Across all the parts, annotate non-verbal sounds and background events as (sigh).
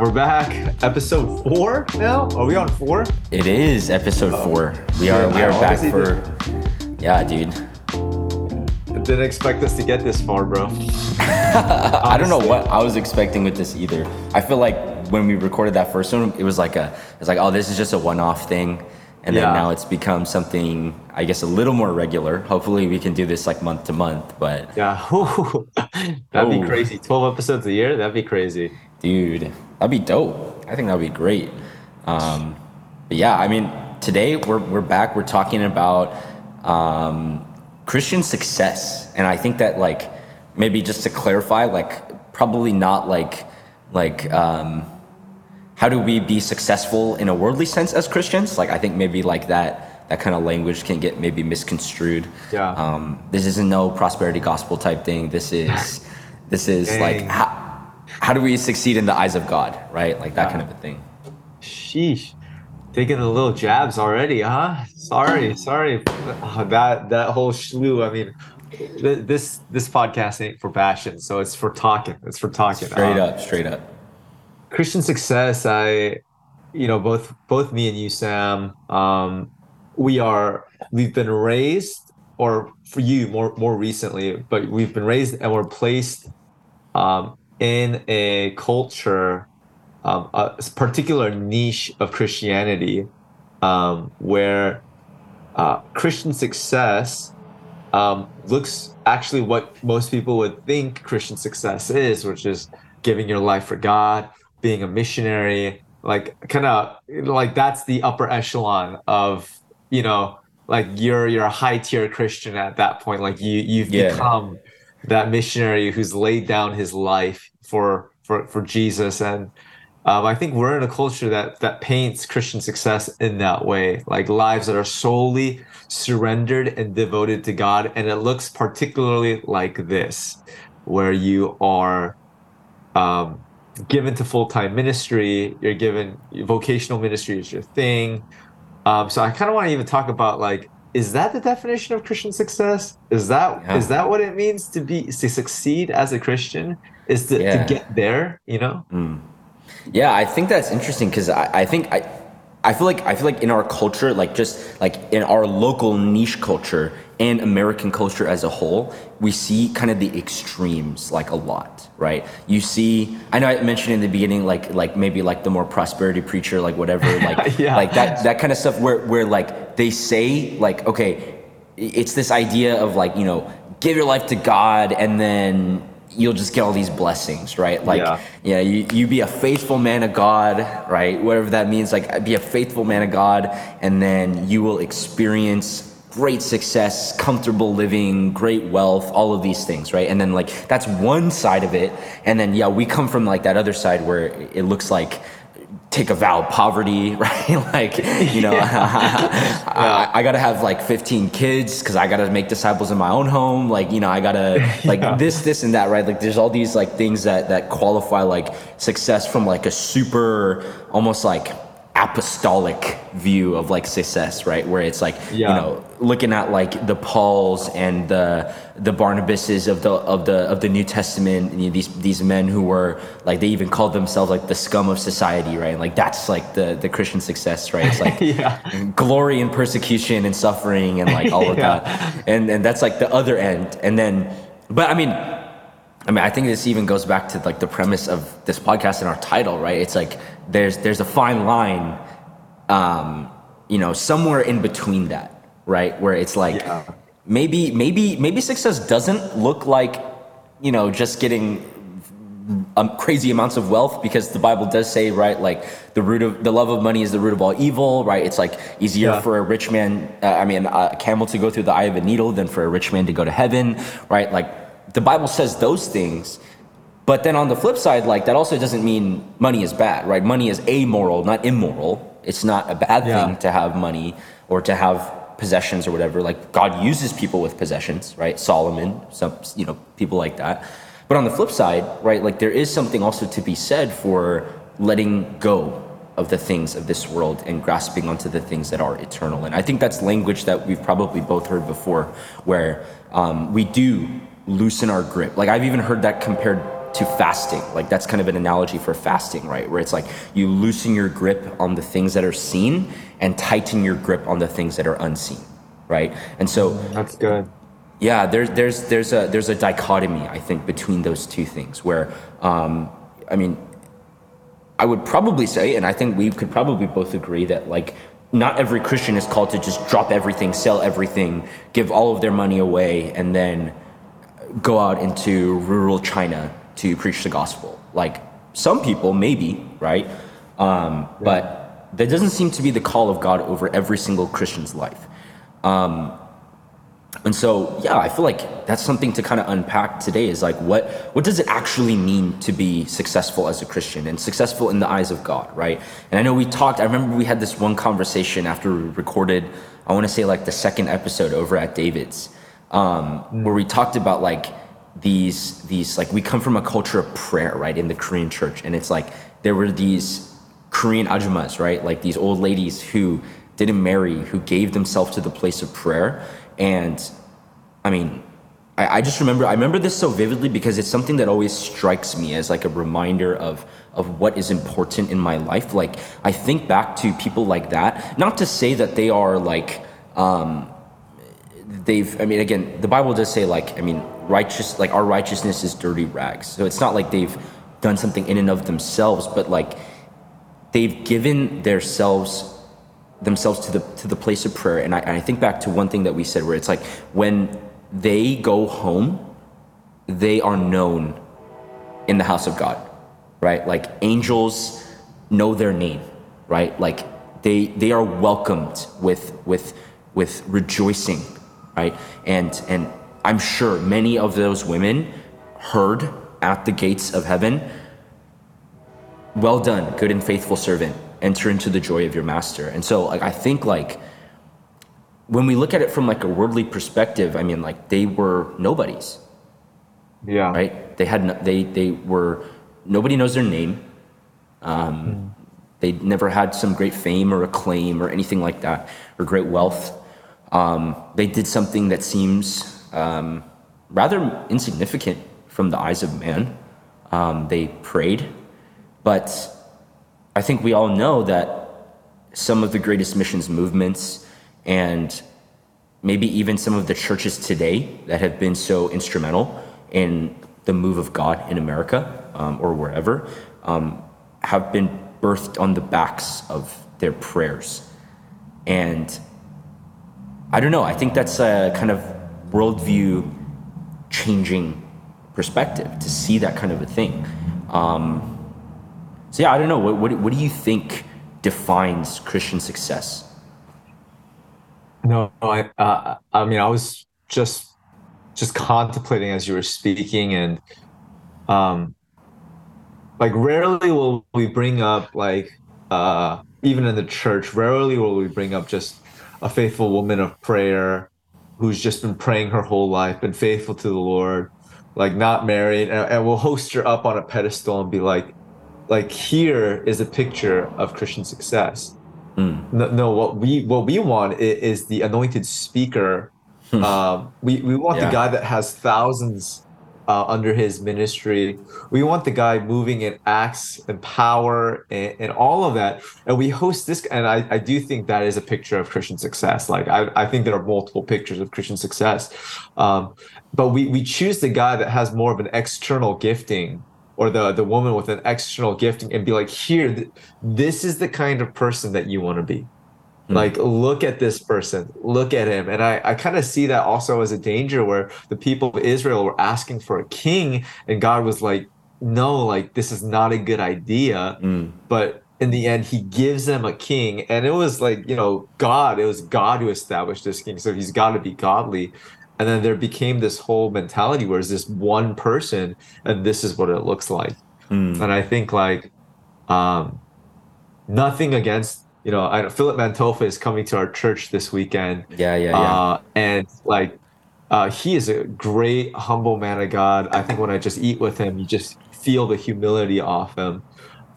We're back. Episode four now? Are we on four? It is episode oh, four. We are we I are back for yeah, dude. Didn't expect us to get this far, bro. (laughs) I don't know what I was expecting with this either. I feel like when we recorded that first one, it was like a it's like oh this is just a one off thing, and then Yeah. now it's become something I guess a little more regular. Hopefully we can do this like month to month, but Yeah. (laughs) that'd be Oh. crazy. 12 episodes a year? That'd be crazy. dude, that'd be dope. I think that'd be great. Um, but yeah, I mean today we're we're back. We're talking about um, Christian success, and I think that like maybe just to clarify, like probably not like like um, how do we be successful in a worldly sense as Christians? Like I think maybe like that that kind of language can get maybe misconstrued. Yeah. Um, this isn't no prosperity gospel type thing. This is this is like how, how do we succeed in the eyes of God, right? Like that kind of a thing. Sheesh. Taking the little jabs already, huh? Sorry, sorry. Oh, that that whole slew. I mean, th- this this podcast ain't for passion, so it's for talking. It's for talking. Straight Um, up, straight up. Christian success, I, you know, both both me and you, Sam, um, we are we've been raised, or for you more more recently, but we've been raised and we're placed um, in a culture, um, a particular niche of Christianity, um, where uh, Christian success um, looks actually what most people would think Christian success is, which is giving your life for God, being a missionary, like kind of like that's the upper echelon of you know like you're you're a high tier Christian at that point. Like you you've Yeah. become that missionary who's laid down his life for for for Jesus and. Um, I think we're in a culture that that paints Christian success in that way, like lives that are solely surrendered and devoted to God, and it looks particularly like this, where you are um, given to full time ministry. You're given vocational ministry is your thing. Um, so I kind of want to even talk about like, is that the definition of Christian success? Is that is Yeah. that what it means to be to succeed as a Christian? Is to, Yeah. to get there? You know? Hmm. Yeah, I think that's interesting because I, I think I, I feel like I feel like in our culture, like just like in our local niche culture and American culture as a whole, we see kind of the extremes like a lot, right? You see, I know I mentioned in the beginning, like like maybe like the more prosperity preacher, like whatever, (laughs) like Yeah. like that that kind of stuff where where like they say like okay, it's this idea of like you know give your life to God and then you'll just get all these blessings, right? Like Yeah. yeah, you, you be a faithful man of God, right? Whatever that means, like be a faithful man of God, and then you will experience great success, comfortable living, great wealth, all of these things, right? And then like that's one side of it. And then yeah, we come from like that other side where it looks like take a vow of poverty, (laughs) right? (laughs) like, you know, (laughs) I, I gotta have like 15 kids because I gotta make disciples in my own home. Like, you know, I gotta like Yeah. this, this, and that, right? Like, there's all these like things that that qualify like success from like a super, almost like apostolic view of like success, right? Where it's like, Yeah. you know, looking at like the Pauls and the the Barnabases of the of the of the New Testament, you know, these these men who were like they even called themselves like the scum of society, right? And, Like that's like the the Christian success, right? It's like (laughs) Yeah. glory and persecution and suffering and like all of (laughs) Yeah. that, and and that's like the other end, and then, but I mean. I mean, I think this even goes back to like the premise of this podcast and our title, right? It's like there's there's a fine line, um, you know, somewhere in between that, right? Where it's like Yeah. maybe maybe maybe success doesn't look like, you know, just getting um, crazy amounts of wealth because the Bible does say, right, like the root of the love of money is the root of all evil, right? It's like easier Yeah. for a rich man, uh, I mean, a camel to go through the eye of a needle than for a rich man to go to heaven, right? Like the Bible says those things. But then on the flip side, like that also doesn't mean money is bad, right? Money is amoral, not immoral. It's not a bad Yeah. thing to have money or to have possessions or whatever. Like God uses people with possessions, right? Solomon, some you know, people like that. But on the flip side, right, like there is something also to be said for letting go of the things of this world and grasping onto the things that are eternal. And I think that's language that we've probably both heard before, where um, we do loosen our grip. Like I've even heard that compared to fasting. Like that's kind of an analogy for fasting, right? Where it's like you loosen your grip on the things that are seen and tighten your grip on the things that are unseen, right? And so that's good. Yeah, there's there's there's a there's a dichotomy I think between those two things where um, I mean I would probably say, and I think we could probably both agree that like not every Christian is called to just drop everything, sell everything, give all of their money away, and then go out into rural China to preach the gospel. Like some people, maybe, right? Um, yeah. But that doesn't seem to be the call of God over every single Christian's life. Um, and so, yeah, I feel like that's something to kind of unpack today is like, what, what does it actually mean to be successful as a Christian and successful in the eyes of God, right? And I know we talked, I remember we had this one conversation after we recorded, I want to say like the second episode over at David's, um, where we talked about like these, these, like we come from a culture of prayer, right, in the Korean church. And it's like there were these Korean ajumas, right, like these old ladies who didn't marry, who gave themselves to the place of prayer and I mean, I, I, just remember I remember this so vividly because it's something that always strikes me as like a reminder of of what is important in my life. Like I think back to people like that, not to say that they are like um, they've I mean again, the Bible does say like I mean righteous like our righteousness is dirty rags. So it's not like they've done something in and of themselves, but like they've given themselves themselves to the to the place of prayer. And I, and I think back to one thing that we said where it's like when they go home, they are known in the house of God, right? Like angels know their name, right? Like they they are welcomed with with with rejoicing, right? And and I'm sure many of those women heard at the gates of heaven, well done, good and faithful servant enter into the joy of your master. And so like I think like when we look at it from like a worldly perspective, I mean like they were nobodies. Yeah. Right? They had no, they they were nobody knows their name. Um, mm. They never had some great fame or acclaim or anything like that or great wealth. Um, they did something that seems um, rather insignificant from the eyes of man. Um, they prayed, but I think we all know that some of the greatest missions movements and maybe even some of the churches today that have been so instrumental in the move of God in America um, or wherever um, have been birthed on the backs of their prayers. And I don't know, I think that's a kind of worldview changing perspective to see that kind of a thing. Um, so yeah, I don't know. What, what, what do you think defines Christian success? No, I uh, I mean I was just just contemplating as you were speaking and um like rarely will we bring up like uh even in the church rarely will we bring up just a faithful woman of prayer who's just been praying her whole life been faithful to the lord like not married and, and we'll host her up on a pedestal and be like like here is a picture of Christian success. Mm. No, no, what we what we want is, is the anointed speaker. Um, we we want yeah. the guy that has thousands uh, under his ministry. We want the guy moving in acts and power and, and all of that. And we host this, and I, I do think that is a picture of Christian success. Like I, I think there are multiple pictures of Christian success, um, but we we choose the guy that has more of an external gifting or the the woman with an external gifting and be like here th- this is the kind of person that you want to be mm. like look at this person look at him and i i kind of see that also as a danger where the people of israel were asking for a king and god was like no like this is not a good idea mm. but in the end he gives them a king and it was like you know god it was god who established this king so he's got to be godly and then there became this whole mentality where it's this one person and this is what it looks like mm. and i think like um nothing against you know I, philip mantofa is coming to our church this weekend. Yeah yeah yeah. Uh, and like uh, he is a great humble man of god. I think when i just eat with him you just feel the humility off him.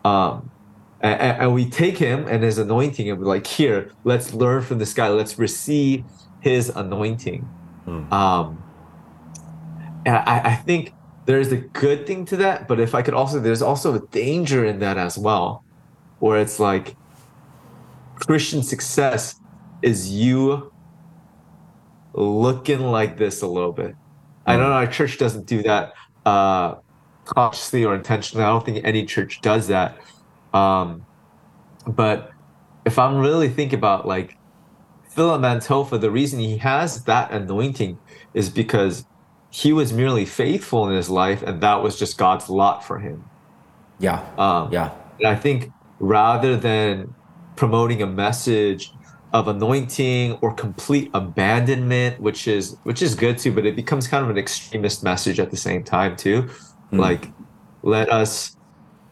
Um and, and we take him and his anointing and we're like here let's learn from this guy. Let's receive his anointing. Mm. Um, and I, I think there's a good thing to that, but if I could also, there's also a danger in that as well, where it's like Christian success is you looking like this a little bit. I don't know our church doesn't do that uh, consciously or intentionally. I don't think any church does that. Um, but if I'm really thinking about like Philip Mantofa, the reason he has that anointing is because he was merely faithful in his life, and that was just God's lot for him. Yeah. Um, yeah. And I think rather than promoting a message of anointing or complete abandonment, which is which is good too, but it becomes kind of an extremist message at the same time too. Mm. Like, let us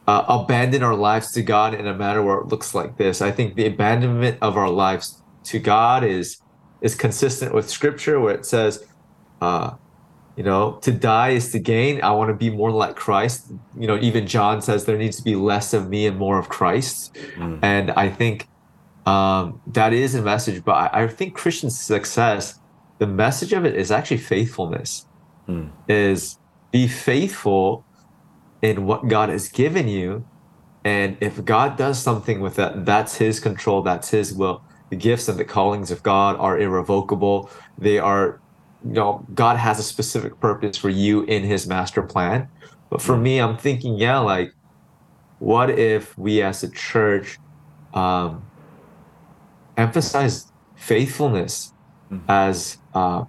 uh, abandon our lives to God in a manner where it looks like this. I think the abandonment of our lives to God is is consistent with Scripture, where it says, uh, you know, to die is to gain. I want to be more like Christ. You know, even John says there needs to be less of me and more of Christ. Mm. And I think um, that is a message. But I, I, think Christian success, the message of it is actually faithfulness. Mm. Is be faithful in what God has given you. And if God does something with that, that's his control, that's his will. The gifts and the callings of God are irrevocable. They are, you know, God has a specific purpose for you in his master plan. But for me, I'm thinking, yeah, like, what if we as a church um, emphasize faithfulness mm-hmm. as uh,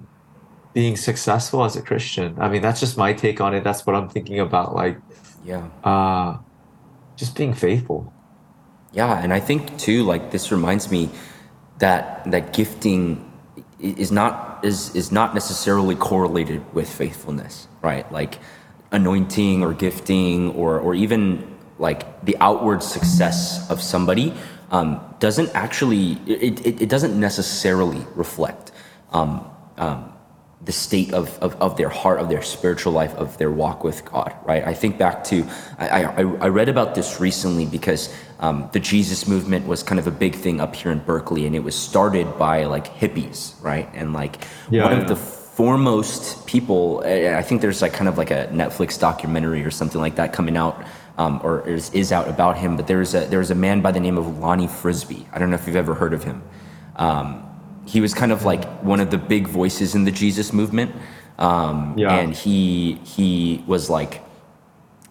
being successful as a Christian? I mean, that's just my take on it. That's what I'm thinking about. Like, yeah. Uh, just being faithful. Yeah, and I think too, like this reminds me that that gifting is not is is not necessarily correlated with faithfulness, right? Like anointing or gifting or or even like the outward success of somebody um, doesn't actually it, it, it, doesn't necessarily reflect um, um, the state of, of, of, their heart, of their spiritual life, of their walk with God, right? I think back to, I, I, I read about this recently because um, the Jesus movement was kind of a big thing up here in Berkeley and it was started by like hippies, right? And like yeah, one of the foremost people, I think there's like kind of like a Netflix documentary or something like that coming out um, or is, is out about him, but there's a, there's a man by the name of Lonnie Frisbee. I don't know if you've ever heard of him. Um, he was kind of like one of the big voices in the Jesus movement. Um, yeah. And he he was like,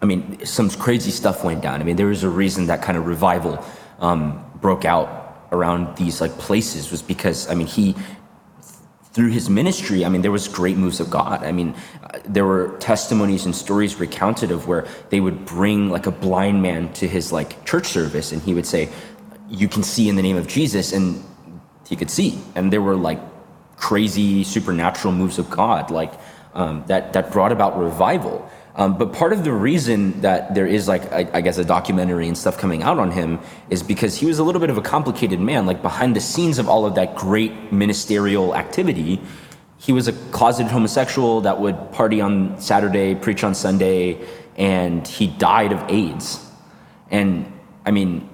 I mean, some crazy stuff went down. I mean, there was a reason that kind of revival um, broke out around these like places was because I mean he through his ministry, I mean, there was great moves of God. I mean, uh, there were testimonies and stories recounted of where they would bring like a blind man to his like church service, and he would say, "You can see in the name of Jesus," and he could see, and there were like crazy supernatural moves of God, like um, that that brought about revival. Um, but part of the reason that there is like I, I, guess a documentary and stuff coming out on him is because he was a little bit of a complicated man. Like behind the scenes of all of that great ministerial activity, he was a closeted homosexual that would party on Saturday, preach on Sunday, and he died of AIDS. And I mean,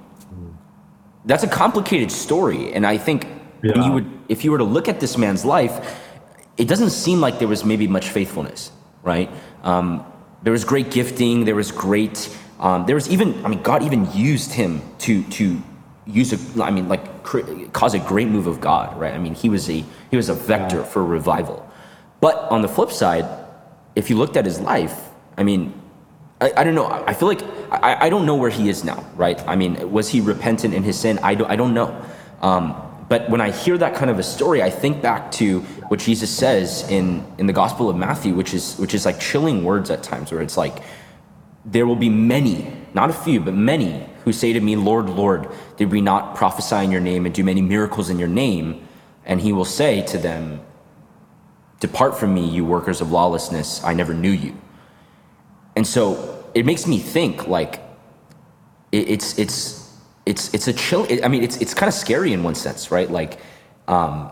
that's a complicated story. And I think yeah. you would, if you were to look at this man's life, it doesn't seem like there was maybe much faithfulness, right? Um, there was great gifting. There was great. Um, there was even. I mean, God even used him to to use a. I mean, like cause a great move of God, right? I mean, he was a he was a vector yeah. for revival. But on the flip side, if you looked at his life, I mean, I, I don't know. I feel like I, I don't know where he is now, right? I mean, was he repentant in his sin? I don't. I don't know. Um, but when I hear that kind of a story, I think back to what Jesus says in, in the Gospel of Matthew, which is which is like chilling words at times, where it's like, there will be many, not a few, but many, who say to me, Lord, Lord, did we not prophesy in your name and do many miracles in your name? And he will say to them, Depart from me, you workers of lawlessness, I never knew you. And so it makes me think like it, it's it's it's it's a chill. I mean, it's it's kind of scary in one sense, right? Like, um,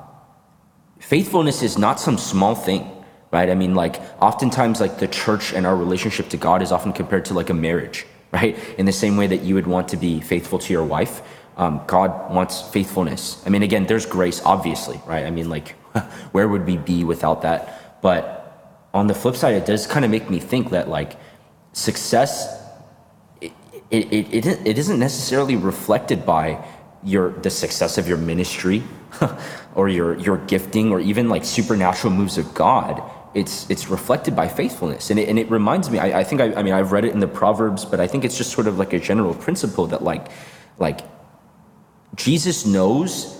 faithfulness is not some small thing, right? I mean, like oftentimes, like the church and our relationship to God is often compared to like a marriage, (laughs) right? In the same way that you would want to be faithful to your wife, um, God wants faithfulness. I mean, again, there's grace, obviously, right? I mean, like, (laughs) where would we be without that? But on the flip side, it does kind of make me think that like success, it, it, it, it, isn't necessarily reflected by your the success of your ministry (laughs) or your your gifting or even like supernatural moves of God. It's it's reflected by faithfulness, and it, and it reminds me. I, I think I, I mean I've read it in the Proverbs, but I think it's just sort of like a general principle that like like Jesus knows.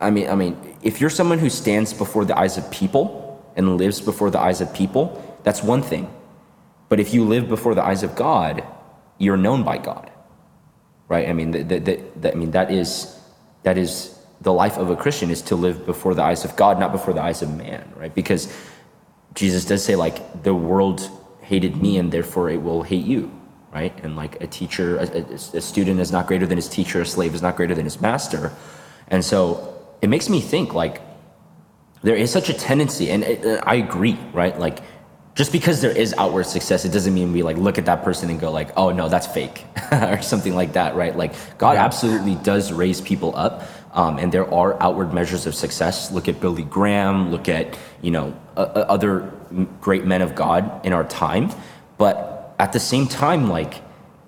I mean I mean if you're someone who stands before the eyes of people and lives before the eyes of people, that's one thing. But if you live before the eyes of God, you're known by God, right? I mean, the, the, the, I mean that is that is the life of a Christian is to live before the eyes of God, not before the eyes of man, right? Because Jesus does say like the world hated me and therefore it will hate you, right? And like a teacher, a, a student is not greater than his teacher, a slave is not greater than his master, and so it makes me think like there is such a tendency, and it, I agree, right? Like, just because there is outward success, it doesn't mean we like look at that person and go like, oh no, that's fake, (laughs) or something like that, right? Like, God yeah. absolutely does raise people up, um, and there are outward measures of success. Look at Billy Graham. Look at you know uh, other great men of God in our time, but at the same time, like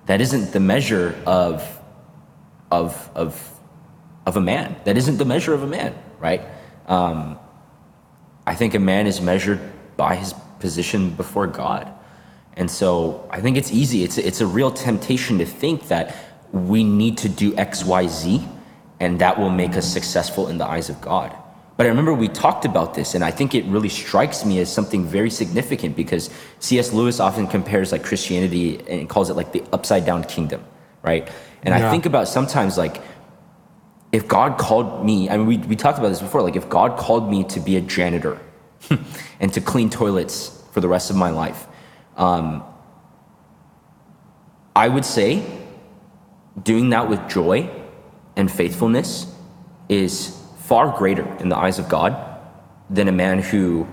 that isn't the measure of of of of a man. That isn't the measure of a man, right? Um, I think a man is measured by his position before God. And so I think it's easy. It's a, it's a real temptation to think that we need to do X, Y, Z, and that will make us successful in the eyes of God. But I remember we talked about this, and I think it really strikes me as something very significant because C.S. Lewis often compares like Christianity and calls it like the upside down kingdom, right? And yeah. I think about sometimes like if God called me, I mean, we, we talked about this before, like if God called me to be a janitor (laughs) and to clean toilets for the rest of my life, um, I would say doing that with joy and faithfulness is far greater in the eyes of God than a man who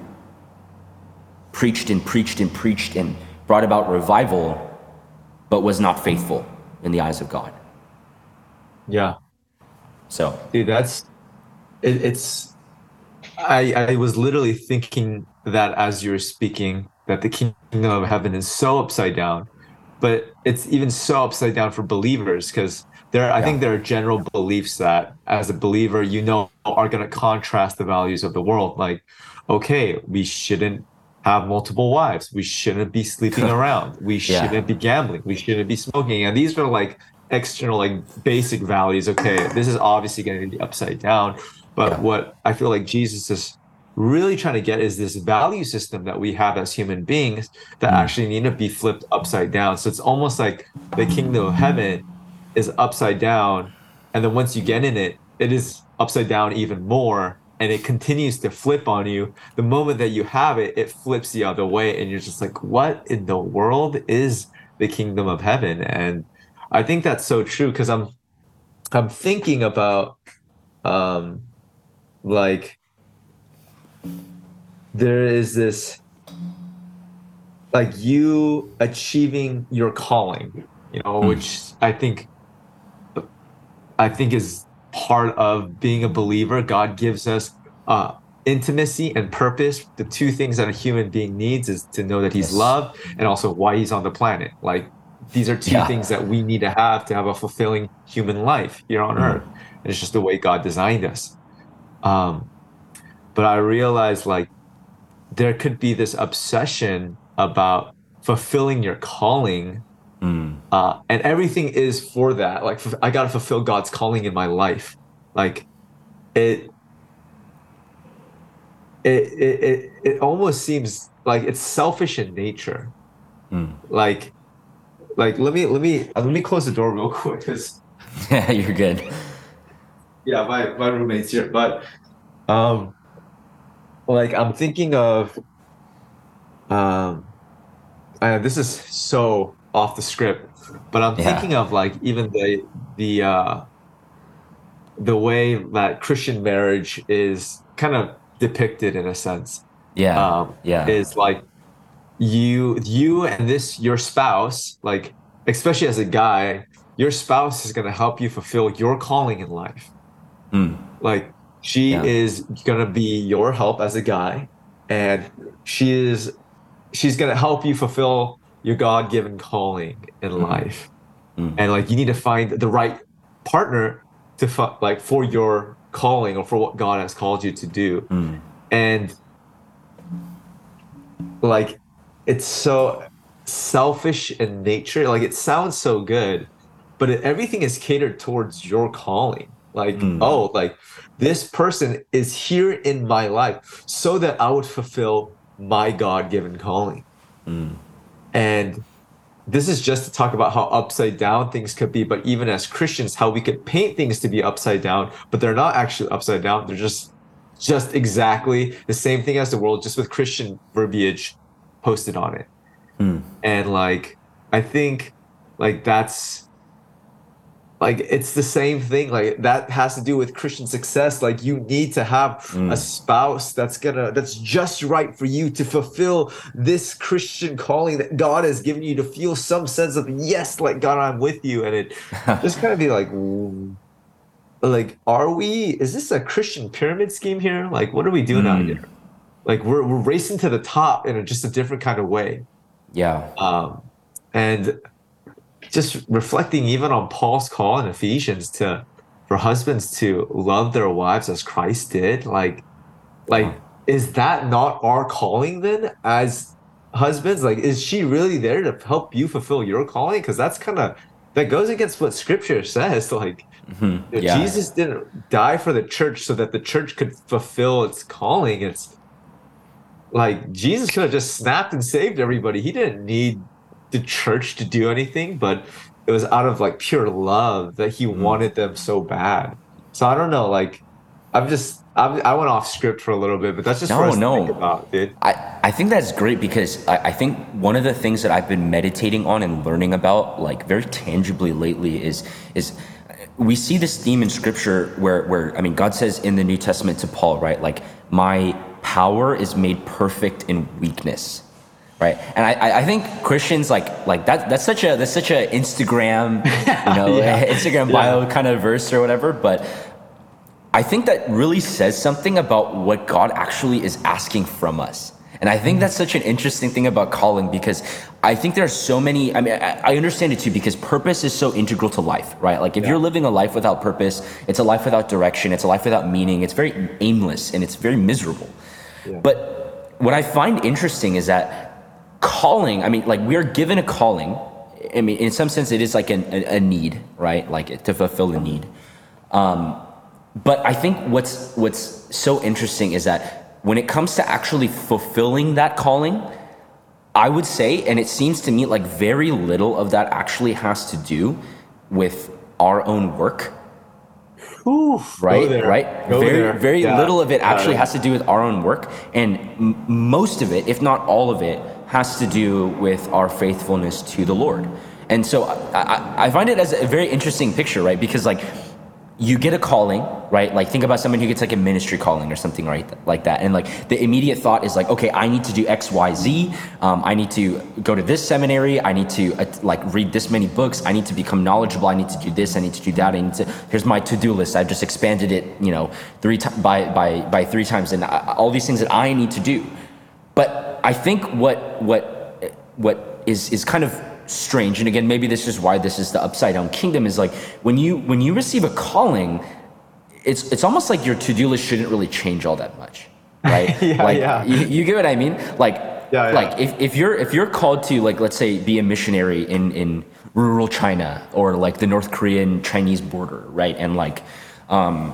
preached and preached and preached and brought about revival but was not faithful in the eyes of God. Yeah. So, dude, that's it, it's. I I was literally thinking that as you were speaking that the kingdom of heaven is so upside down, but it's even so upside down for believers because there I think there are general beliefs that as a believer you know are going to contrast the values of the world. Like, okay, we shouldn't have multiple wives. We shouldn't be sleeping (laughs) around. We shouldn't yeah. be gambling. We shouldn't be smoking. And these are like external like basic values okay this is obviously going to be upside down but yeah. what i feel like jesus is really trying to get is this value system that we have as human beings that mm. actually need to be flipped upside down so it's almost like the kingdom of heaven is upside down and then once you get in it it is upside down even more and it continues to flip on you the moment that you have it it flips the other way and you're just like what in the world is the kingdom of heaven and I think that's so true because I'm I'm thinking about um like there is this like you achieving your calling, you know, mm. which I think I think is part of being a believer. God gives us uh intimacy and purpose the two things that a human being needs is to know that he's yes. loved and also why he's on the planet like these are two yeah. things that we need to have to have a fulfilling human life here on mm-hmm. earth and it's just the way god designed us um, but i realized like there could be this obsession about fulfilling your calling mm. uh, and everything is for that like i gotta fulfill god's calling in my life like it it it, it, it almost seems like it's selfish in nature mm. like like let me let me uh, let me close the door real (laughs) quick because (laughs) yeah you're good yeah my my roommate's here but um like i'm thinking of um I, this is so off the script but i'm yeah. thinking of like even the the uh the way that christian marriage is kind of depicted in a sense. Yeah um yeah. is like you you and this your spouse like especially as a guy your spouse is going to help you fulfill your calling in life mm. like she yeah. is going to be your help as a guy and she is she's gonna help you fulfill your god-given calling in Mm-hmm. life and like you need to find the right partner to fu- like for your calling or for what god has called you to do Mm. and like it's so selfish in nature like it sounds so good but it, everything is catered towards your calling like hmm. oh like this person is here in my life so that i would fulfill my god-given calling. Hmm. And this is just to talk about how upside down things could be but even as christians how we could paint things to be upside down but they're not actually upside down. They're just just exactly the same thing as the world just with christian verbiage posted on it. Hmm. And like i think like that's like it's the same thing like that has to do with christian success. Like you need to have a spouse that's gonna that's just right for you to fulfill this christian calling that god has given you to feel some sense of yes like god i'm with you. And it (laughs) just kind of be like mm, like are we is this a christian pyramid scheme here? Like what are we doing out here? Like we're, we're racing to the top in a, just a different kind of way. Yeah. um, and just reflecting even on Paul's call in Ephesians to for husbands to love their wives as Christ did, like, like is that not our calling then as husbands? Like, is she really there to help you fulfill your calling? Because that's kind of that goes against what Scripture says. (laughs) Like, mm-hmm. Yeah. Jesus didn't die for the church so that the church could fulfill its calling. It's like Jesus could have just snapped and saved everybody. He didn't need the church to do anything, but it was out of like pure love that he Mm. wanted them so bad. So I don't know. Like, I'm just I'm, I went off script for a little bit, but that's just No, to no. think about, dude. I, I think that's great because I, I think one of the things that I've been meditating on and learning about like very tangibly lately is is we see this theme in scripture where where I mean God says in the New Testament to Paul, right? Like my power is made perfect in weakness. Right. And I, I- think Christians like like that that's such a that's such a Instagram, (laughs) you know, Yeah. (laughs) Instagram bio kind of verse or whatever. But I think that really says something about what God actually is asking from us. And I think mm-hmm. that's such an interesting thing about calling because I think there are so many. I mean, I, I understand it too because purpose is so integral to life, right? Like if you're living a life without purpose, it's a life without direction, it's a life without meaning, it's very aimless and it's very miserable. But what I find interesting is that calling, I mean, like we're given a calling. I mean, in some sense, it is like an, a, a need, right? Like to fulfill a need. um, But I think what's what's so interesting is that when it comes to actually fulfilling that calling, I would say, and it seems to me like very little of that actually has to do with our own work, Oof, right? Right? Go very there. very Yeah. little of it actually Yeah. has to do with our own work, and m- most of it, if not all of it, has to do with our faithfulness to the Lord. And so I, I, find it as a very interesting picture, right? Because like you get a calling, right? Like think about someone who gets like a ministry calling or something, right? Like that. And like the immediate thought is like, okay, I need to do X, Y, Z. Um, I need to go to this seminary. I need to uh, like read this many books. I need to become knowledgeable. I need to do this. I need to do that. I need to, here's my to-do list. I've just expanded it, you know, three times by, by, by three times and I, all these things that I need to do. But I think what, what, what is, is kind of strange and again maybe this is why this is the upside down kingdom is like when you when you receive a calling it's it's almost like your to-do list shouldn't really change all that much (laughs) right Yeah, like yeah. You, you get what i mean like Yeah, yeah. like if, if you're if you're called to like let's say be a missionary in in rural china or like the north korean chinese border right and like um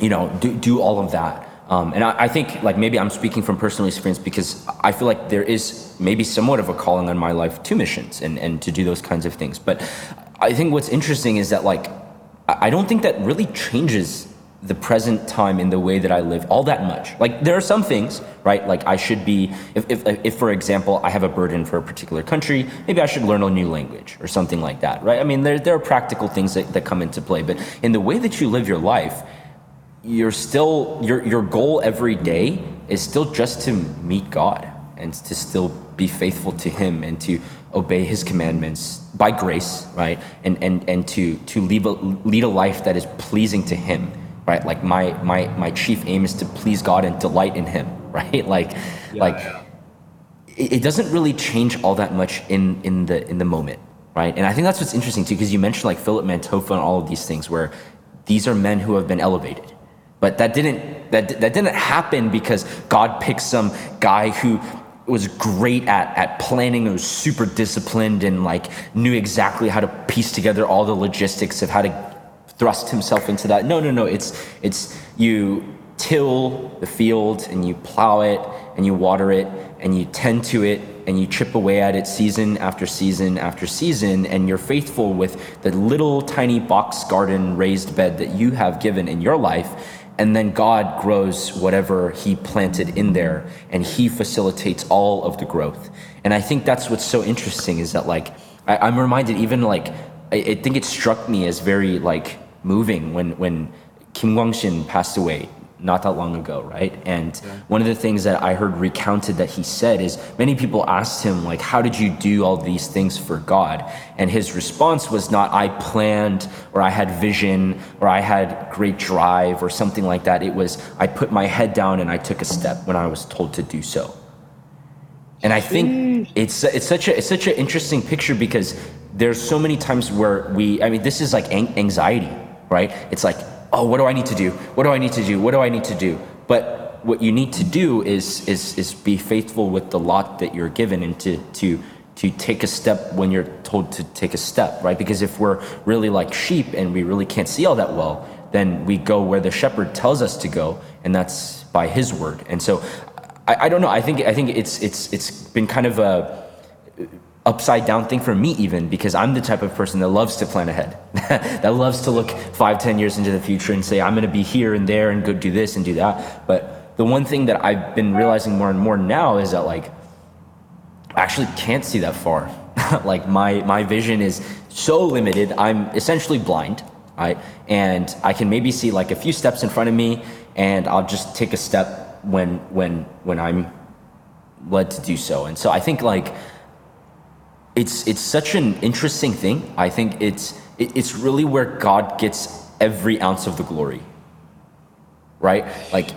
you know do, do all of that um, and I, I think like maybe i'm speaking from personal experience because i feel like there is maybe somewhat of a calling on my life to missions and, and to do those kinds of things. But i think what's interesting is that like i don't think that really changes the present time in the way that i live all that much. Like there are some things right? Like i should be if, if, if for example i have a burden for a particular country maybe i should learn a new language or something like that right? I mean there, there are practical things that, that come into play. But in the way that you live your life you're still your your goal every day is still just to meet God and to still be faithful to him and to obey his commandments by grace right? And and and to to lead a, lead a life that is pleasing to him right? Like my my my chief aim is to please God and delight in him (laughs) right? Like like it, it doesn't really change all that much in in the in the moment, right? And I think that's what's interesting too, because you mentioned like Philip Mantofa and all of these things, where these are men who have been elevated, but that didn't that that didn't happen because God picked some guy who was great at, at planning and was super disciplined and like knew exactly how to piece together all the logistics of how to thrust himself into that. No, no, no. It's it's you till the field and you plow it and you water it and you tend to it and you chip away at it season after season after season and you're faithful with the little tiny box garden raised bed that you have given in your life and then God grows whatever He planted in there, and He facilitates all of the growth. And I think that's what's so interesting is that like I, am reminded even like I, I, think it struck me as very like moving when when Kim Kwang Shin passed away not that long ago, right? And yeah. one of the things that I heard recounted that he said is many people asked him, like, how did you do all these things for God? And his response was not, I planned or I had vision or I had great drive or something like that. It was, I put my head down and I took a step when I was told to do so. And I think it's, it's such a, it's such an interesting picture because there's so many times where we, I mean, this is like anxiety, right? It's like, oh, what do I need to do? What do I need to do? What do I need to do? But what you need to do is is is be faithful with the lot that you're given and to to to take a step when you're told to take a step, right? Because if we're really like sheep and we really can't see all that well, then we go where the shepherd tells us to go, and that's by his word. And so I, I don't know. I think I think it's it's it's been kind of a upside down thing for me even because i'm the type of person that loves to plan ahead (laughs) that loves to look five ten years into the future and say i'm going to be here and there and go do this and do that. But the one thing that i've been realizing more and more now is that like i actually can't see that far. (laughs) Like my my vision is so limited i'm essentially blind right? And i can maybe see like a few steps in front of me and i'll just take a step when when when i'm led to do so. And so i think like it's it's such an interesting thing. I think it's it, it's really where God gets every ounce of the glory. Right? Like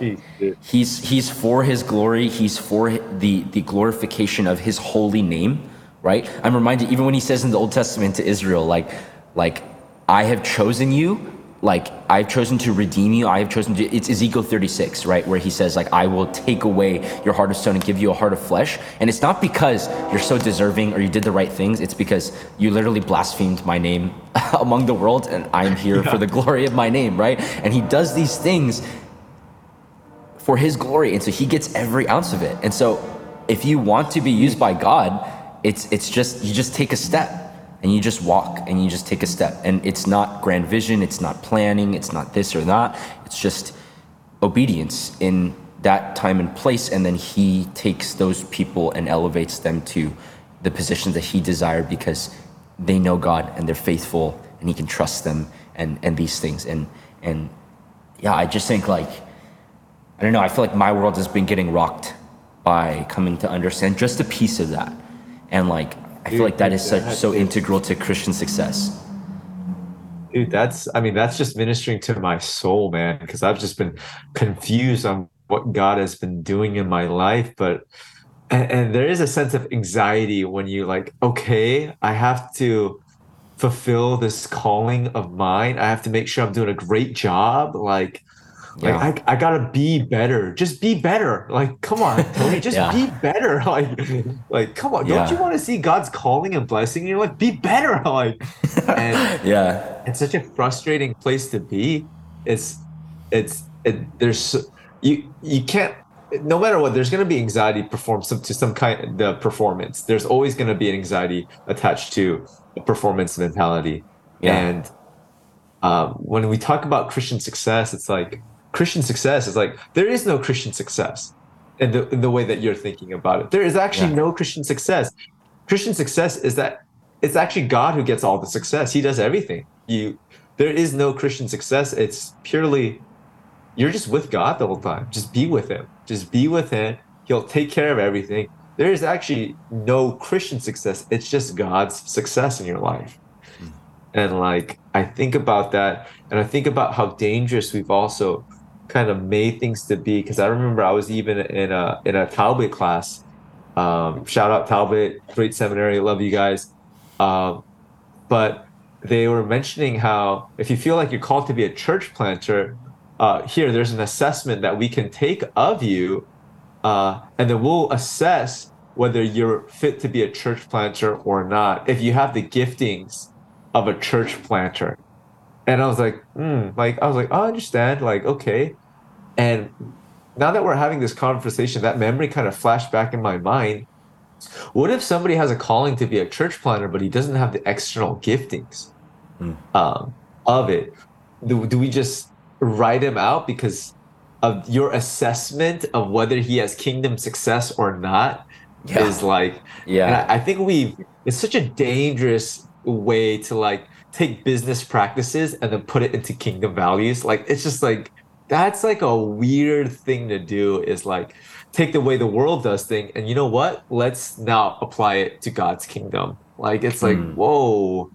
he's he's for his glory, he's for the the glorification of his holy name, right? I'm reminded even when he says in the Old Testament to Israel like like I have chosen you like I've chosen to redeem you. I have chosen to. It's Ezekiel 36, right, where he says like I will take away your heart of stone and give you a heart of flesh. And it's not because you're so deserving or you did the right things. It's because you literally blasphemed my name (laughs) among the world, and I'm here yeah. for the glory of my name, right? And he does these things for his glory, and so he gets every ounce of it. And so if you want to be used by God, it's it's just you just take a step and you just walk and you just take a step. And it's not grand vision, it's not planning, it's not this or that. It's just obedience in that time and place. And then he takes those people and elevates them to the positions that he desired because they know God and they're faithful and he can trust them and, and these things. And, and yeah, I just think like, I don't know, I feel like my world has been getting rocked by coming to understand just a piece of that. And like, I feel like that is such so integral to Christian success. Dude, that's I mean, that's just ministering to my soul, man, because I've just been confused on what God has been doing in my life. But and, and there is a sense of anxiety when you like, okay, I have to fulfill this calling of mine. I have to make sure I'm doing a great job. Like yeah. Like I, I gotta be better. Just be better. Like, come on, Tony, just yeah. be better. (laughs) Like, like, come on. Don't you want to see God's calling and blessing? You're like, be better. (laughs) Like, and (laughs) yeah, it's such a frustrating place to be. It's, it's, it, there's you you can't. No matter what, there's going to be anxiety perform some to some kind of the performance. There's always going to be an anxiety attached to a performance mentality, and um, when we talk about Christian success, it's like Christian success is like there is no Christian success in the in the way that you're thinking about it. There is actually yeah. no Christian success. Christian success is that it's actually God who gets all the success. He does everything. You there is no Christian success. It's purely you're just with God the whole time. Just be with him. Just be with him. He'll take care of everything. There is actually no Christian success. It's just God's success in your life. Mm. And like I think about that and I think about how dangerous we've also kind of made things to be because I remember I was even in a in a Talbot class Um, shout out Talbot, great seminary, love you guys. Um, but they were mentioning how if you feel like you're called to be a church planter, uh, here there's an assessment that we can take of you, uh, and then we'll assess whether you're fit to be a church planter or not. If you have the giftings of a church planter, and I was like, hmm, like I was like, I understand, like okay, and now that we're having this conversation, that memory kind of flashed back in my mind. What if somebody has a calling to be a church planter, but he doesn't have the external giftings mm. um, of it? Do, do we just write him out because of your assessment of whether he has kingdom success or not? Yeah. Is like, yeah. I, I think we, it's such a dangerous way to like take business practices and then put it into kingdom values. Like, it's just like, that's like a weird thing to do is like take the way the world does thing and you know what let's now apply it to god's kingdom like it's like mm. whoa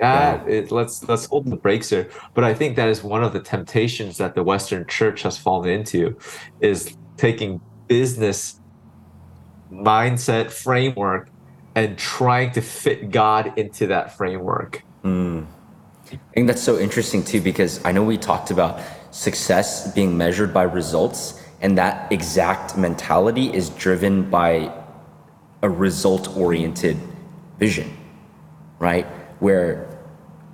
that yeah. it, let's let's hold the brakes here but i think that is one of the temptations that the western church has fallen into is taking business mindset framework and trying to fit god into that framework mm. i think that's so interesting too because i know we talked about success being measured by results, and that exact mentality is driven by a result oriented vision, right? Where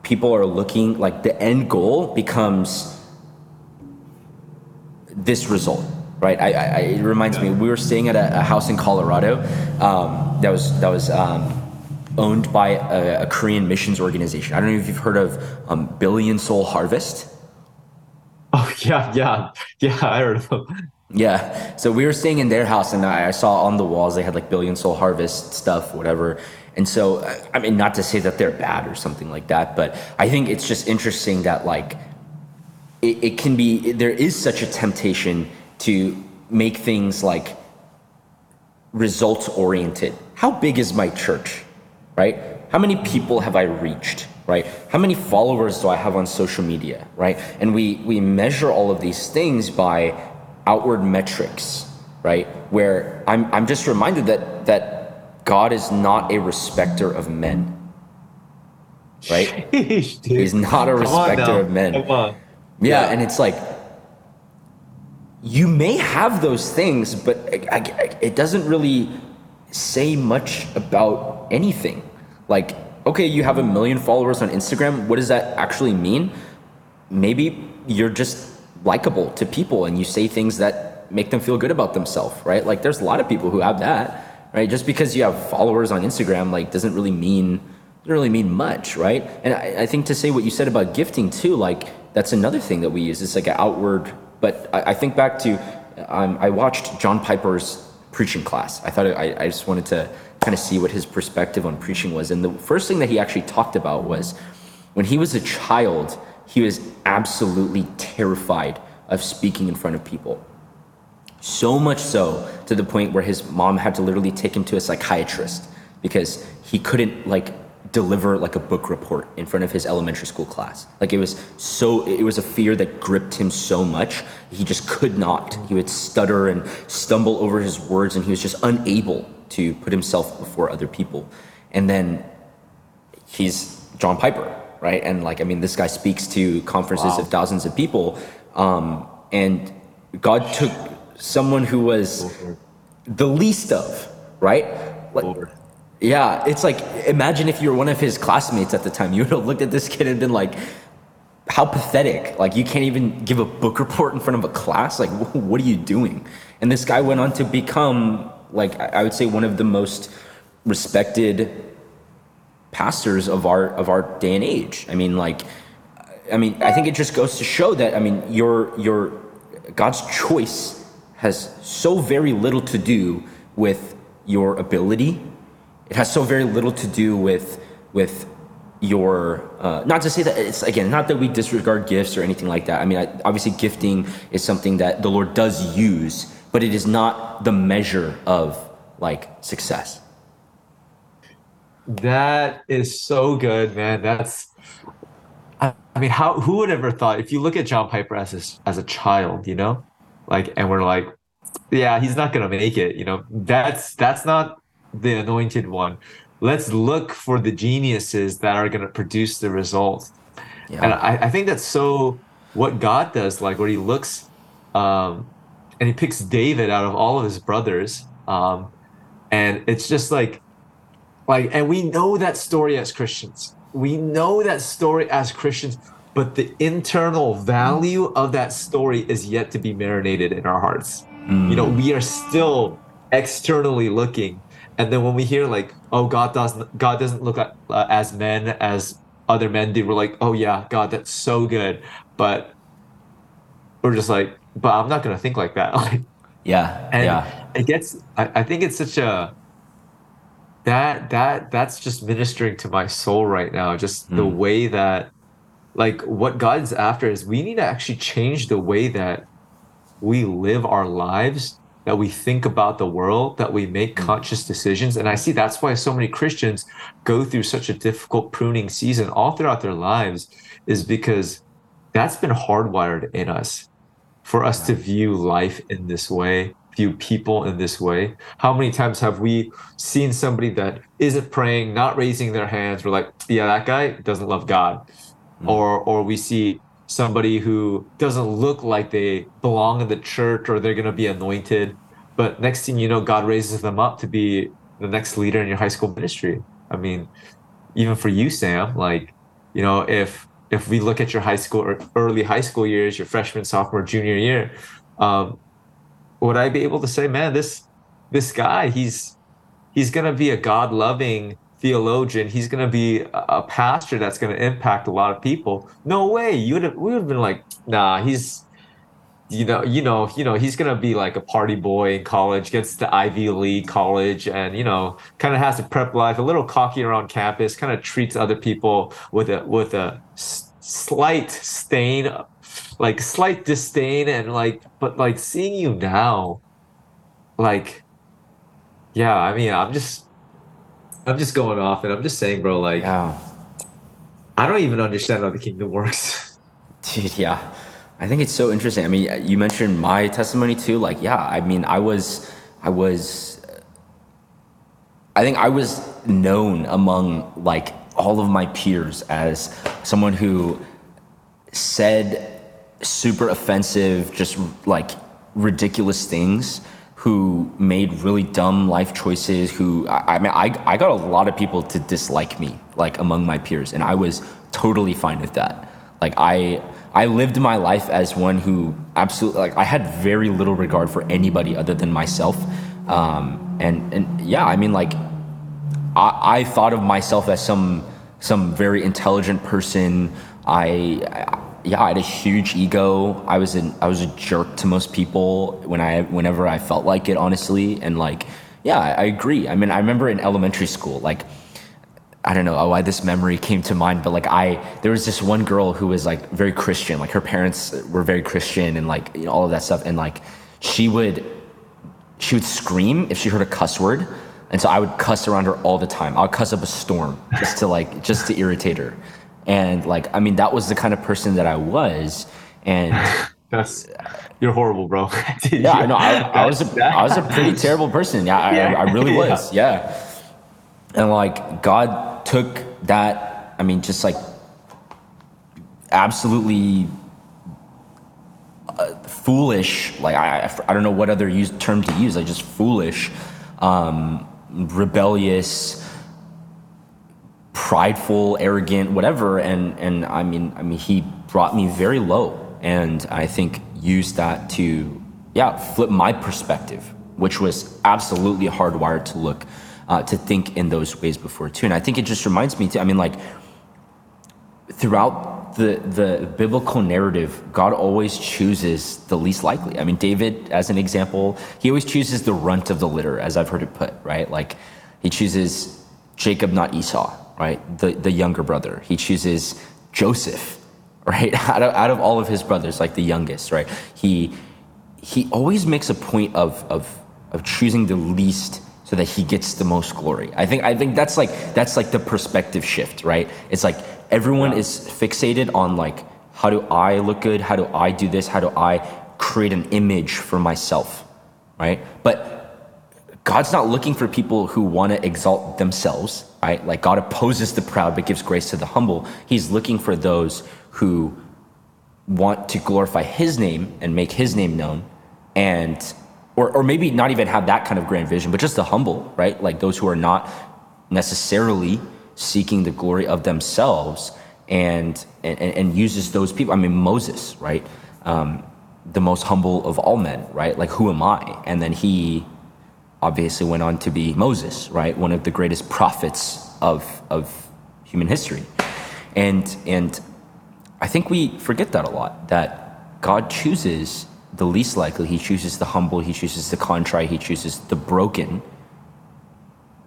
people are looking like the end goal becomes this result, right? I, I, it reminds me, we were staying at a, a house in Colorado um, that was that was um, owned by a, a, Korean missions organization. I don't know if you've heard of um, Billion Soul Harvest. (laughs) Yeah, yeah, yeah. I heard them. Yeah. So we were staying in their house, and I, I saw on the walls they had like Billion Soul Harvest stuff, whatever. And so, I mean, not to say that they're bad or something like that, but I think it's just interesting that like it, it can be. There is such a temptation to make things like results oriented. How big is my church? Right? How many people have I reached? right? How many followers do I have on social media, right? And we we measure all of these things by outward metrics, right? Where I'm I'm just reminded that that God is not a respecter of men. Right? (laughs) Sheesh, He's not a respecter of men. Yeah, yeah, and it's like you may have those things, but it doesn't really say much about anything. Like okay, you have a million followers on Instagram. What does that actually mean? Maybe you're just likable to people and you say things that make them feel good about themselves, right? Like there's a lot of people who have that, right? Just because you have followers on Instagram, like doesn't really mean doesn't really mean much, right? And I, I think to say what you said about gifting too, like that's another thing that we use. It's like an outward. But I, I think back to um, I watched John Piper's preaching class. I thought I, I just wanted to kind of see what his perspective on preaching was. And the first thing that he actually talked about was when he was a child, he was absolutely terrified of speaking in front of people. So much so to the point where his mom had to literally take him to a psychiatrist because he couldn't like deliver like a book report in front of his elementary school class. Like it was so it was a fear that gripped him so much he just could not. He would stutter and stumble over his words and he was just unable to put himself before other people. And then he's John Piper, right? And like, I mean, this guy speaks to conferences wow. of thousands of people. Um, and God took someone who was the least of, right? Like, yeah, it's like, imagine if you were one of his classmates at the time, (laughs) you would have looked at this kid and been like, how pathetic. Like, you can't even give a book (laughs) report in front of a class. Like, what are you doing? And this guy went on to become like I would say one of the most respected pastors of our of our day and age. I mean, like, I mean, I think it just goes to show that I mean, your your God's choice has so very little to do with your ability. It has so very little to do with with your uh, not to say that it's again not that we disregard gifts or anything like that. I mean, I, obviously, gifting is something that the Lord does use but it is not the measure of like success. That is so good, man. That's I, mean, how who would ever thought if you look at John Piper as a, as a child, you know, like, and we're like, yeah, he's not gonna make it. You know, that's that's not the anointed one. Let's look for the geniuses that are gonna produce the results. Yeah. And I, I think that's so what God does, like where he looks um and he picks David out of all of his brothers. Um and it's just like like and we know that story as Christians. We know that story as Christians but the internal value of that story is yet to be marinated in our hearts. Mm. You know, we are still externally looking, and then when we hear like, "Oh, God doesn't God doesn't look at, uh, as men as other men do," we're like, "Oh yeah, God, that's so good," but we're just like, "But I'm not gonna think like that." (laughs) like, yeah, and yeah. It gets. I, I think it's such a that that that's just ministering to my soul right now. Just mm. the way that like what God's after is we need to actually change the way that we live our lives, that we think about the world, that we make mm. conscious decisions. And I see that's why so many Christians go through such a difficult pruning season all throughout their lives, is because that's been hardwired in us for us to view life in this way, view people in this way. How many times have we seen somebody that isn't praying, not raising their hands? We're like, yeah, that guy doesn't love God mm. or or we see somebody who doesn't look like they belong in the church or they're going to be anointed but next thing you know god raises them up to be the next leader in your high school ministry. I mean even for you sam like you know if if we look at your high school or early high school years your freshman sophomore junior year um, would i be able to say man this this guy he's he's going to be a god loving theologian. He's going to be a pastor that's going to impact a lot of people. No way. You would have, we would have been like, nah, he's, you know, you know, you know, he's going to be like a party boy in college, gets to Ivy League college and, you know, kind of has a prep life, a little cocky around campus, kind of treats other people with a, with a s- slight stain, like slight disdain and like, but like seeing you now, like, yeah, I mean, I'm just, I'm just going off and I'm just saying, bro, like, yeah. I don't even understand how the kingdom works. (laughs) Dude, yeah. I think it's so interesting. I mean, you mentioned my testimony too. Like, yeah, I mean, I was, I was, I think I was known among like all of my peers as someone who said super offensive, just like ridiculous things who made really dumb life choices who I, I, mean I, I got a lot of people to dislike me like among my peers and i was totally fine with that. Like i i lived my life as one who absolutely like i had very little regard for anybody other than myself. Um, and and yeah i mean like I, I thought of myself as some some very intelligent person. I, I yeah, I had a huge ego. I was an I was a jerk to most people when I whenever I felt like it, honestly. And like, yeah, I, I agree. I mean, I remember in elementary school, like, I don't know why this memory came to mind, but like I there was this one girl who was like very Christian. Like her parents were very Christian and like you know, all of that stuff. And like she would she would scream if she heard a cuss word. And so I would cuss around her all the time. I would cuss up a storm just to like just to irritate her. And like, I mean, that was the kind of person that I was. And (laughs) that's you're horrible, bro. (laughs) yeah, I know. I, I, was a, (laughs) I was a pretty terrible person. Yeah, I, yeah. I, I really was. Yeah. yeah. And like, God took that. I mean, just like absolutely uh, foolish. Like, I, I don't know what other use, term to use. Like, just foolish, um, rebellious prideful, arrogant, whatever. And and I mean, I mean, he brought me very low, and I think used that to yeah flip my perspective, which was absolutely hardwired to look uh, to think in those ways before too. And I think it just reminds me to I mean like throughout the the biblical narrative, God always chooses the least likely. I mean, David, as an example, he always chooses the runt of the litter, as I've heard it put, right? Like he chooses Jacob, not Esau right? The, the younger brother. He chooses Joseph, (laughs) right? Out of, out of all of his brothers, like the youngest, right? He, he always makes a point of, of, of choosing the least so that he gets the most glory. I think, I think that's like, that's like the perspective shift, right? It's like everyone yeah. is fixated on like, how do I look good? How do I do this? How do I create an image for myself? right? But God's not looking for people who want to exalt themselves, right? Like God opposes the proud but gives grace to the humble. He's looking for those who want to glorify his name and make his name known and or, or maybe not even have that kind of grand vision, but just the humble, right? Like those who are not necessarily seeking the glory of themselves and and, and uses those people. I mean Moses, right? Um, the most humble of all men, right? Like who am I? And then he obviously went on to be Moses, right? One of the greatest prophets of, of human history. And, and I think we forget that a lot, that God chooses the least likely, He chooses the humble, He chooses the contrite, He chooses the broken.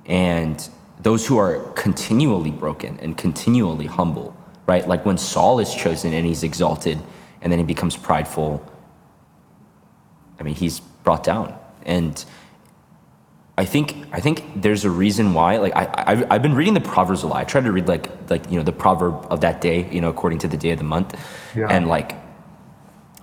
And those who are continually broken and continually humble, right? Like when Saul is chosen and he's exalted and then he becomes prideful, I mean, he's brought down. And I think I think there's a reason why. Like I I've, I've been reading the proverbs a lot. I try to read like like you know the proverb of that day, you know, according to the day of the month, yeah. and like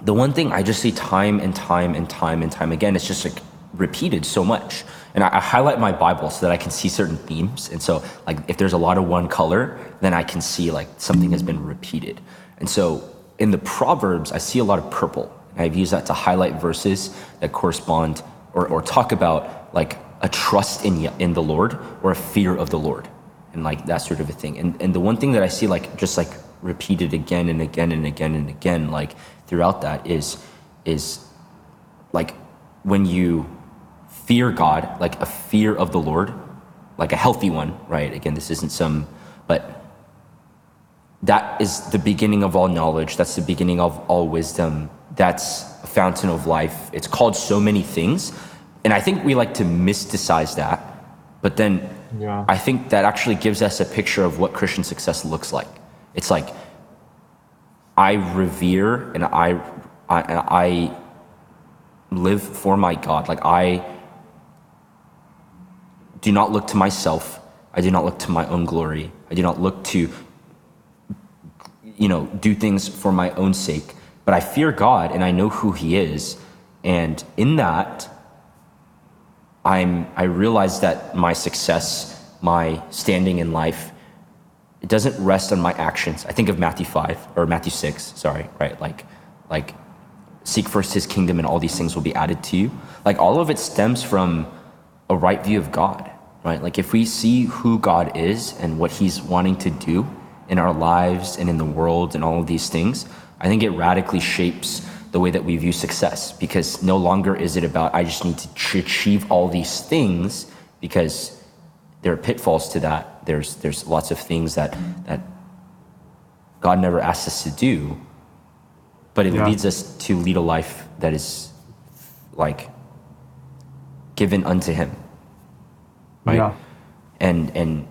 the one thing I just see time and time and time and time again. It's just like repeated so much. And I, I highlight my Bible so that I can see certain themes. And so like if there's a lot of one color, then I can see like something has been repeated. And so in the proverbs, I see a lot of purple. And I've used that to highlight verses that correspond or, or talk about like a trust in in the Lord or a fear of the Lord, and like that sort of a thing. And and the one thing that I see like just like repeated again and again and again and again like throughout that is is like when you fear God, like a fear of the Lord, like a healthy one, right? Again, this isn't some, but that is the beginning of all knowledge. That's the beginning of all wisdom. That's a fountain of life. It's called so many things, and I think we like to mysticize that, but then yeah. I think that actually gives us a picture of what Christian success looks like. It's like I revere and I, I, I live for my God. Like I do not look to myself. I do not look to my own glory. I do not look to, you know, do things for my own sake. But I fear God and I know who He is. And in that, I'm, I realize that my success, my standing in life, it doesn't rest on my actions. I think of Matthew 5 or Matthew 6, sorry, right? Like, like seek first his kingdom and all these things will be added to you. Like all of it stems from a right view of God, right? Like if we see who God is and what he's wanting to do in our lives and in the world and all of these things, I think it radically shapes the way that we view success because no longer is it about I just need to achieve all these things because there are pitfalls to that. There's there's lots of things that that God never asked us to do, but it yeah. leads us to lead a life that is like given unto Him, right? Yeah. And and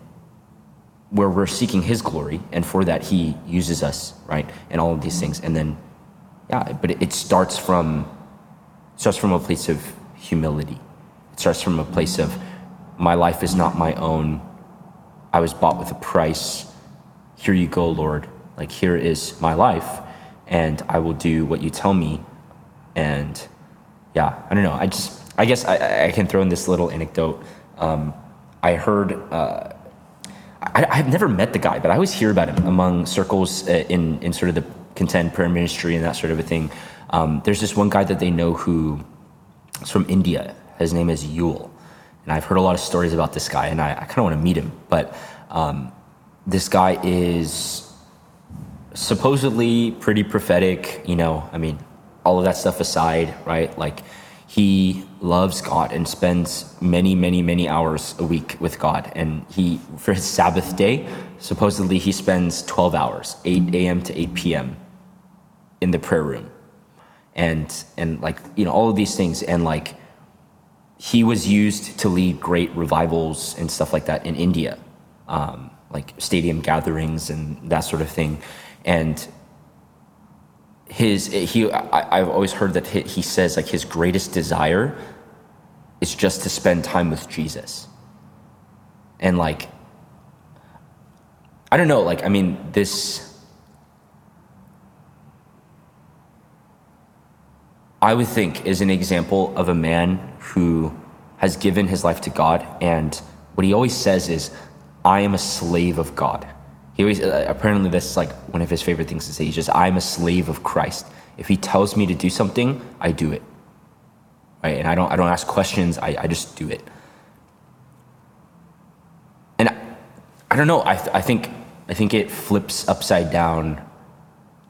where we're seeking His glory, and for that He uses us, right? And all of these things, and then yeah, but it, it starts from starts from a place of humility. It starts from a place of my life is not my own. I was bought with a price. Here you go, Lord. Like here is my life, and I will do what you tell me. And yeah, I don't know. I just I guess I, I can throw in this little anecdote. Um, I heard. Uh, I, have never met the guy, but I always hear about him among circles uh, in in sort of the contend prayer ministry and that sort of a thing. Um, there's this one guy that they know who is from India. His name is Yule. And I've heard a lot of stories about this guy, and I, I kind of want to meet him. But um, this guy is supposedly pretty prophetic, you know, I mean, all of that stuff aside, right? Like, he loves God and spends many, many, many hours a week with God. And he, for his Sabbath day, supposedly he spends 12 hours, 8 a.m. to 8 p.m in the prayer room. And and like you know all of these things. And like he was used to lead great revivals and stuff like that in India. Um, like stadium gatherings and that sort of thing. And his he I, have always heard that he, he says like his greatest desire is just to spend time with Jesus. And like I don't know like I mean this I would think is an example of a man who has given his life to God, and what he always says is, "I am a slave of God." He always uh, apparently that's like one of his favorite things to say. He's just, "I'm a slave of Christ." If he tells me to do something, I do it. Right, and I don't I don't ask questions. I, I just do it. And I, I don't know. I, th- I think I think it flips upside down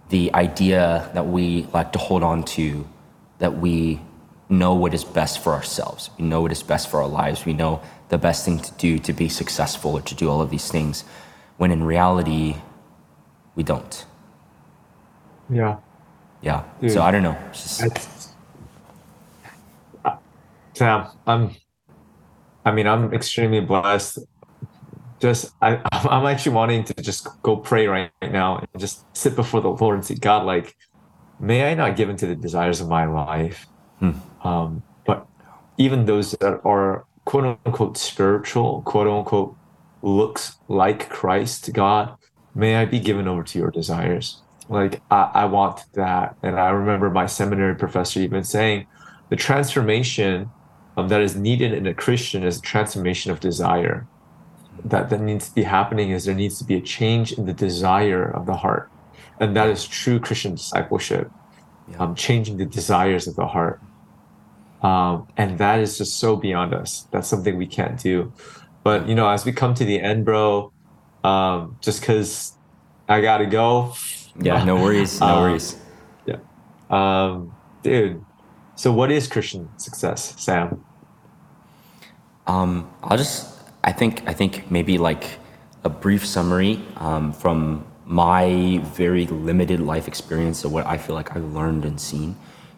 the idea that we like to hold on to that we know what is best for ourselves. We know what is best for our lives. We know the best thing to do to be successful or to do all of these things, when in reality, we don't. Yeah. Yeah. Dude, so I don't know. Just, uh, Sam, I'm. I mean, I'm extremely blessed. Just, I, (laughs) I'm actually wanting to just go pray right now and just sit before the Lord and say, God, like, may I not give into the desires of my life. Hmm. Um, but even those that are quote unquote spiritual, quote unquote, looks like Christ, God, may I be given over to your desires. Like, I, I want that. And I remember my seminary professor even saying the transformation um, that is needed in a Christian is a transformation of desire. That that needs to be happening is there needs to be a change in the desire of the heart, and that is true Christian discipleship. Um, changing the desires of the heart. Um, and that is just so beyond us. That's something we can't do. But you know, as we come to the end, bro, um, just because I gotta go. Yeah, no worries, no (laughs) um, worries. Yeah, um, dude. So, what is Christian success, Sam? Um, I'll just. I think. I think maybe like a brief summary um, from my very limited life experience of what I feel like I've learned and seen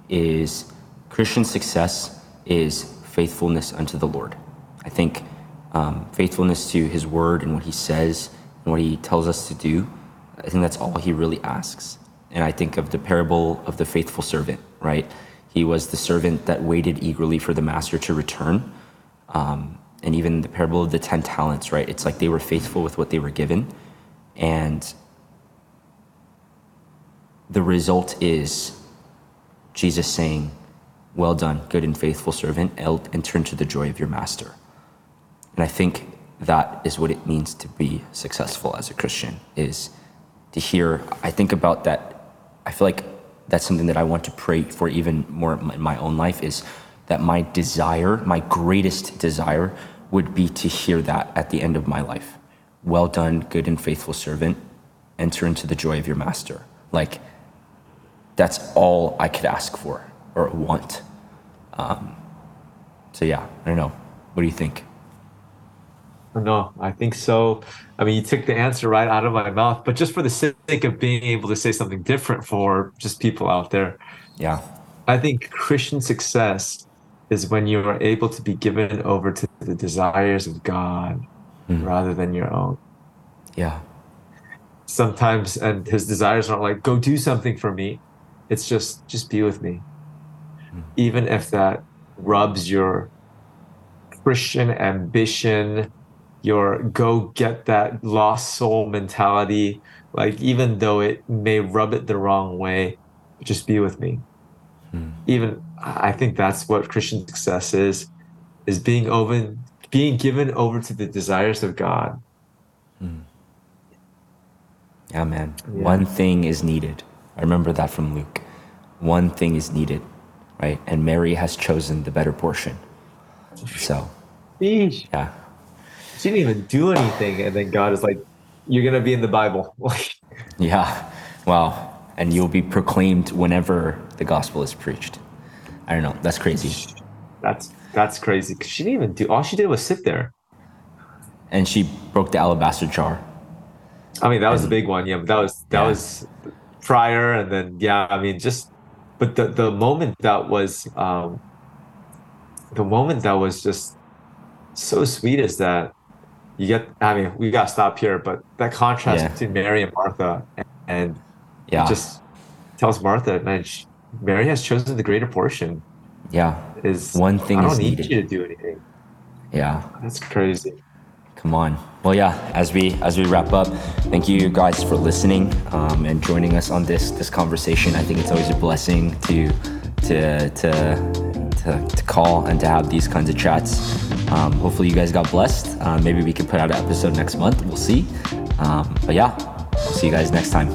is Christian success is faithfulness unto the Lord. I think um, faithfulness to His word and what He says and what He tells us to do. I think that's all He really asks. And I think of the parable of the faithful servant, right? He was the servant that waited eagerly for the master to return. Um, and even the parable of the 10 talents, right? It's like they were faithful with what they were given. And the result is Jesus saying, well done, good and faithful servant, and enter into the joy of your master. And I think that is what it means to be successful as a Christian, is to hear, I think about that. I feel like that's something that I want to pray for even more in my own life is that my desire, my greatest desire, would be to hear that at the end of my life. Well done, good and faithful servant. Enter into the joy of your master. Like, that's all I could ask for or want. Um, so yeah, I don't know. What do you think? No, I think so. I mean, you took the answer right out of my mouth, but just for the sake of being able to say something different for just people out there. Yeah. I think Christian success is when you are able to be given over to the desires of God mm. rather than your own. Yeah. Sometimes, and his desires aren't like, go do something for me. It's just just be with me. Mm. Even if that rubs your Christian ambition, your go get that lost soul mentality, like even though it may rub it the wrong way, just be with me. Mm. Even I think that's what Christian success is, is being open, being given over to the desires of God. Mm. Yeah, man. Yeah. One thing is needed. I remember that from Luke. One thing is needed, right? And Mary has chosen the better portion. So, Sheesh. yeah. She didn't even do anything, and then God is like, "You're gonna be in the Bible." (laughs) yeah. Wow. And you'll be proclaimed whenever the gospel is preached. I don't know. That's crazy. That's that's crazy. She didn't even do. All she did was sit there. And she broke the alabaster jar. I mean, that was and, a big one. Yeah, but that was that yeah. was prior, and then yeah, I mean, just but the the moment that was um, the moment that was just so sweet is that you get. I mean, we got to stop here, but that contrast yeah. between Mary and Martha, and, and yeah, just tells Martha, man, she, Mary has chosen the greater portion. Yeah, is one thing. I don't need needed. you to do anything. Yeah, that's crazy. Come on. Well, yeah. As we as we wrap up, thank you guys for listening um, and joining us on this this conversation. I think it's always a blessing to to to to, to call and to have these kinds of chats. Um, hopefully, you guys got blessed. Uh, maybe we can put out an episode next month. We'll see. Um, but yeah, see you guys next time.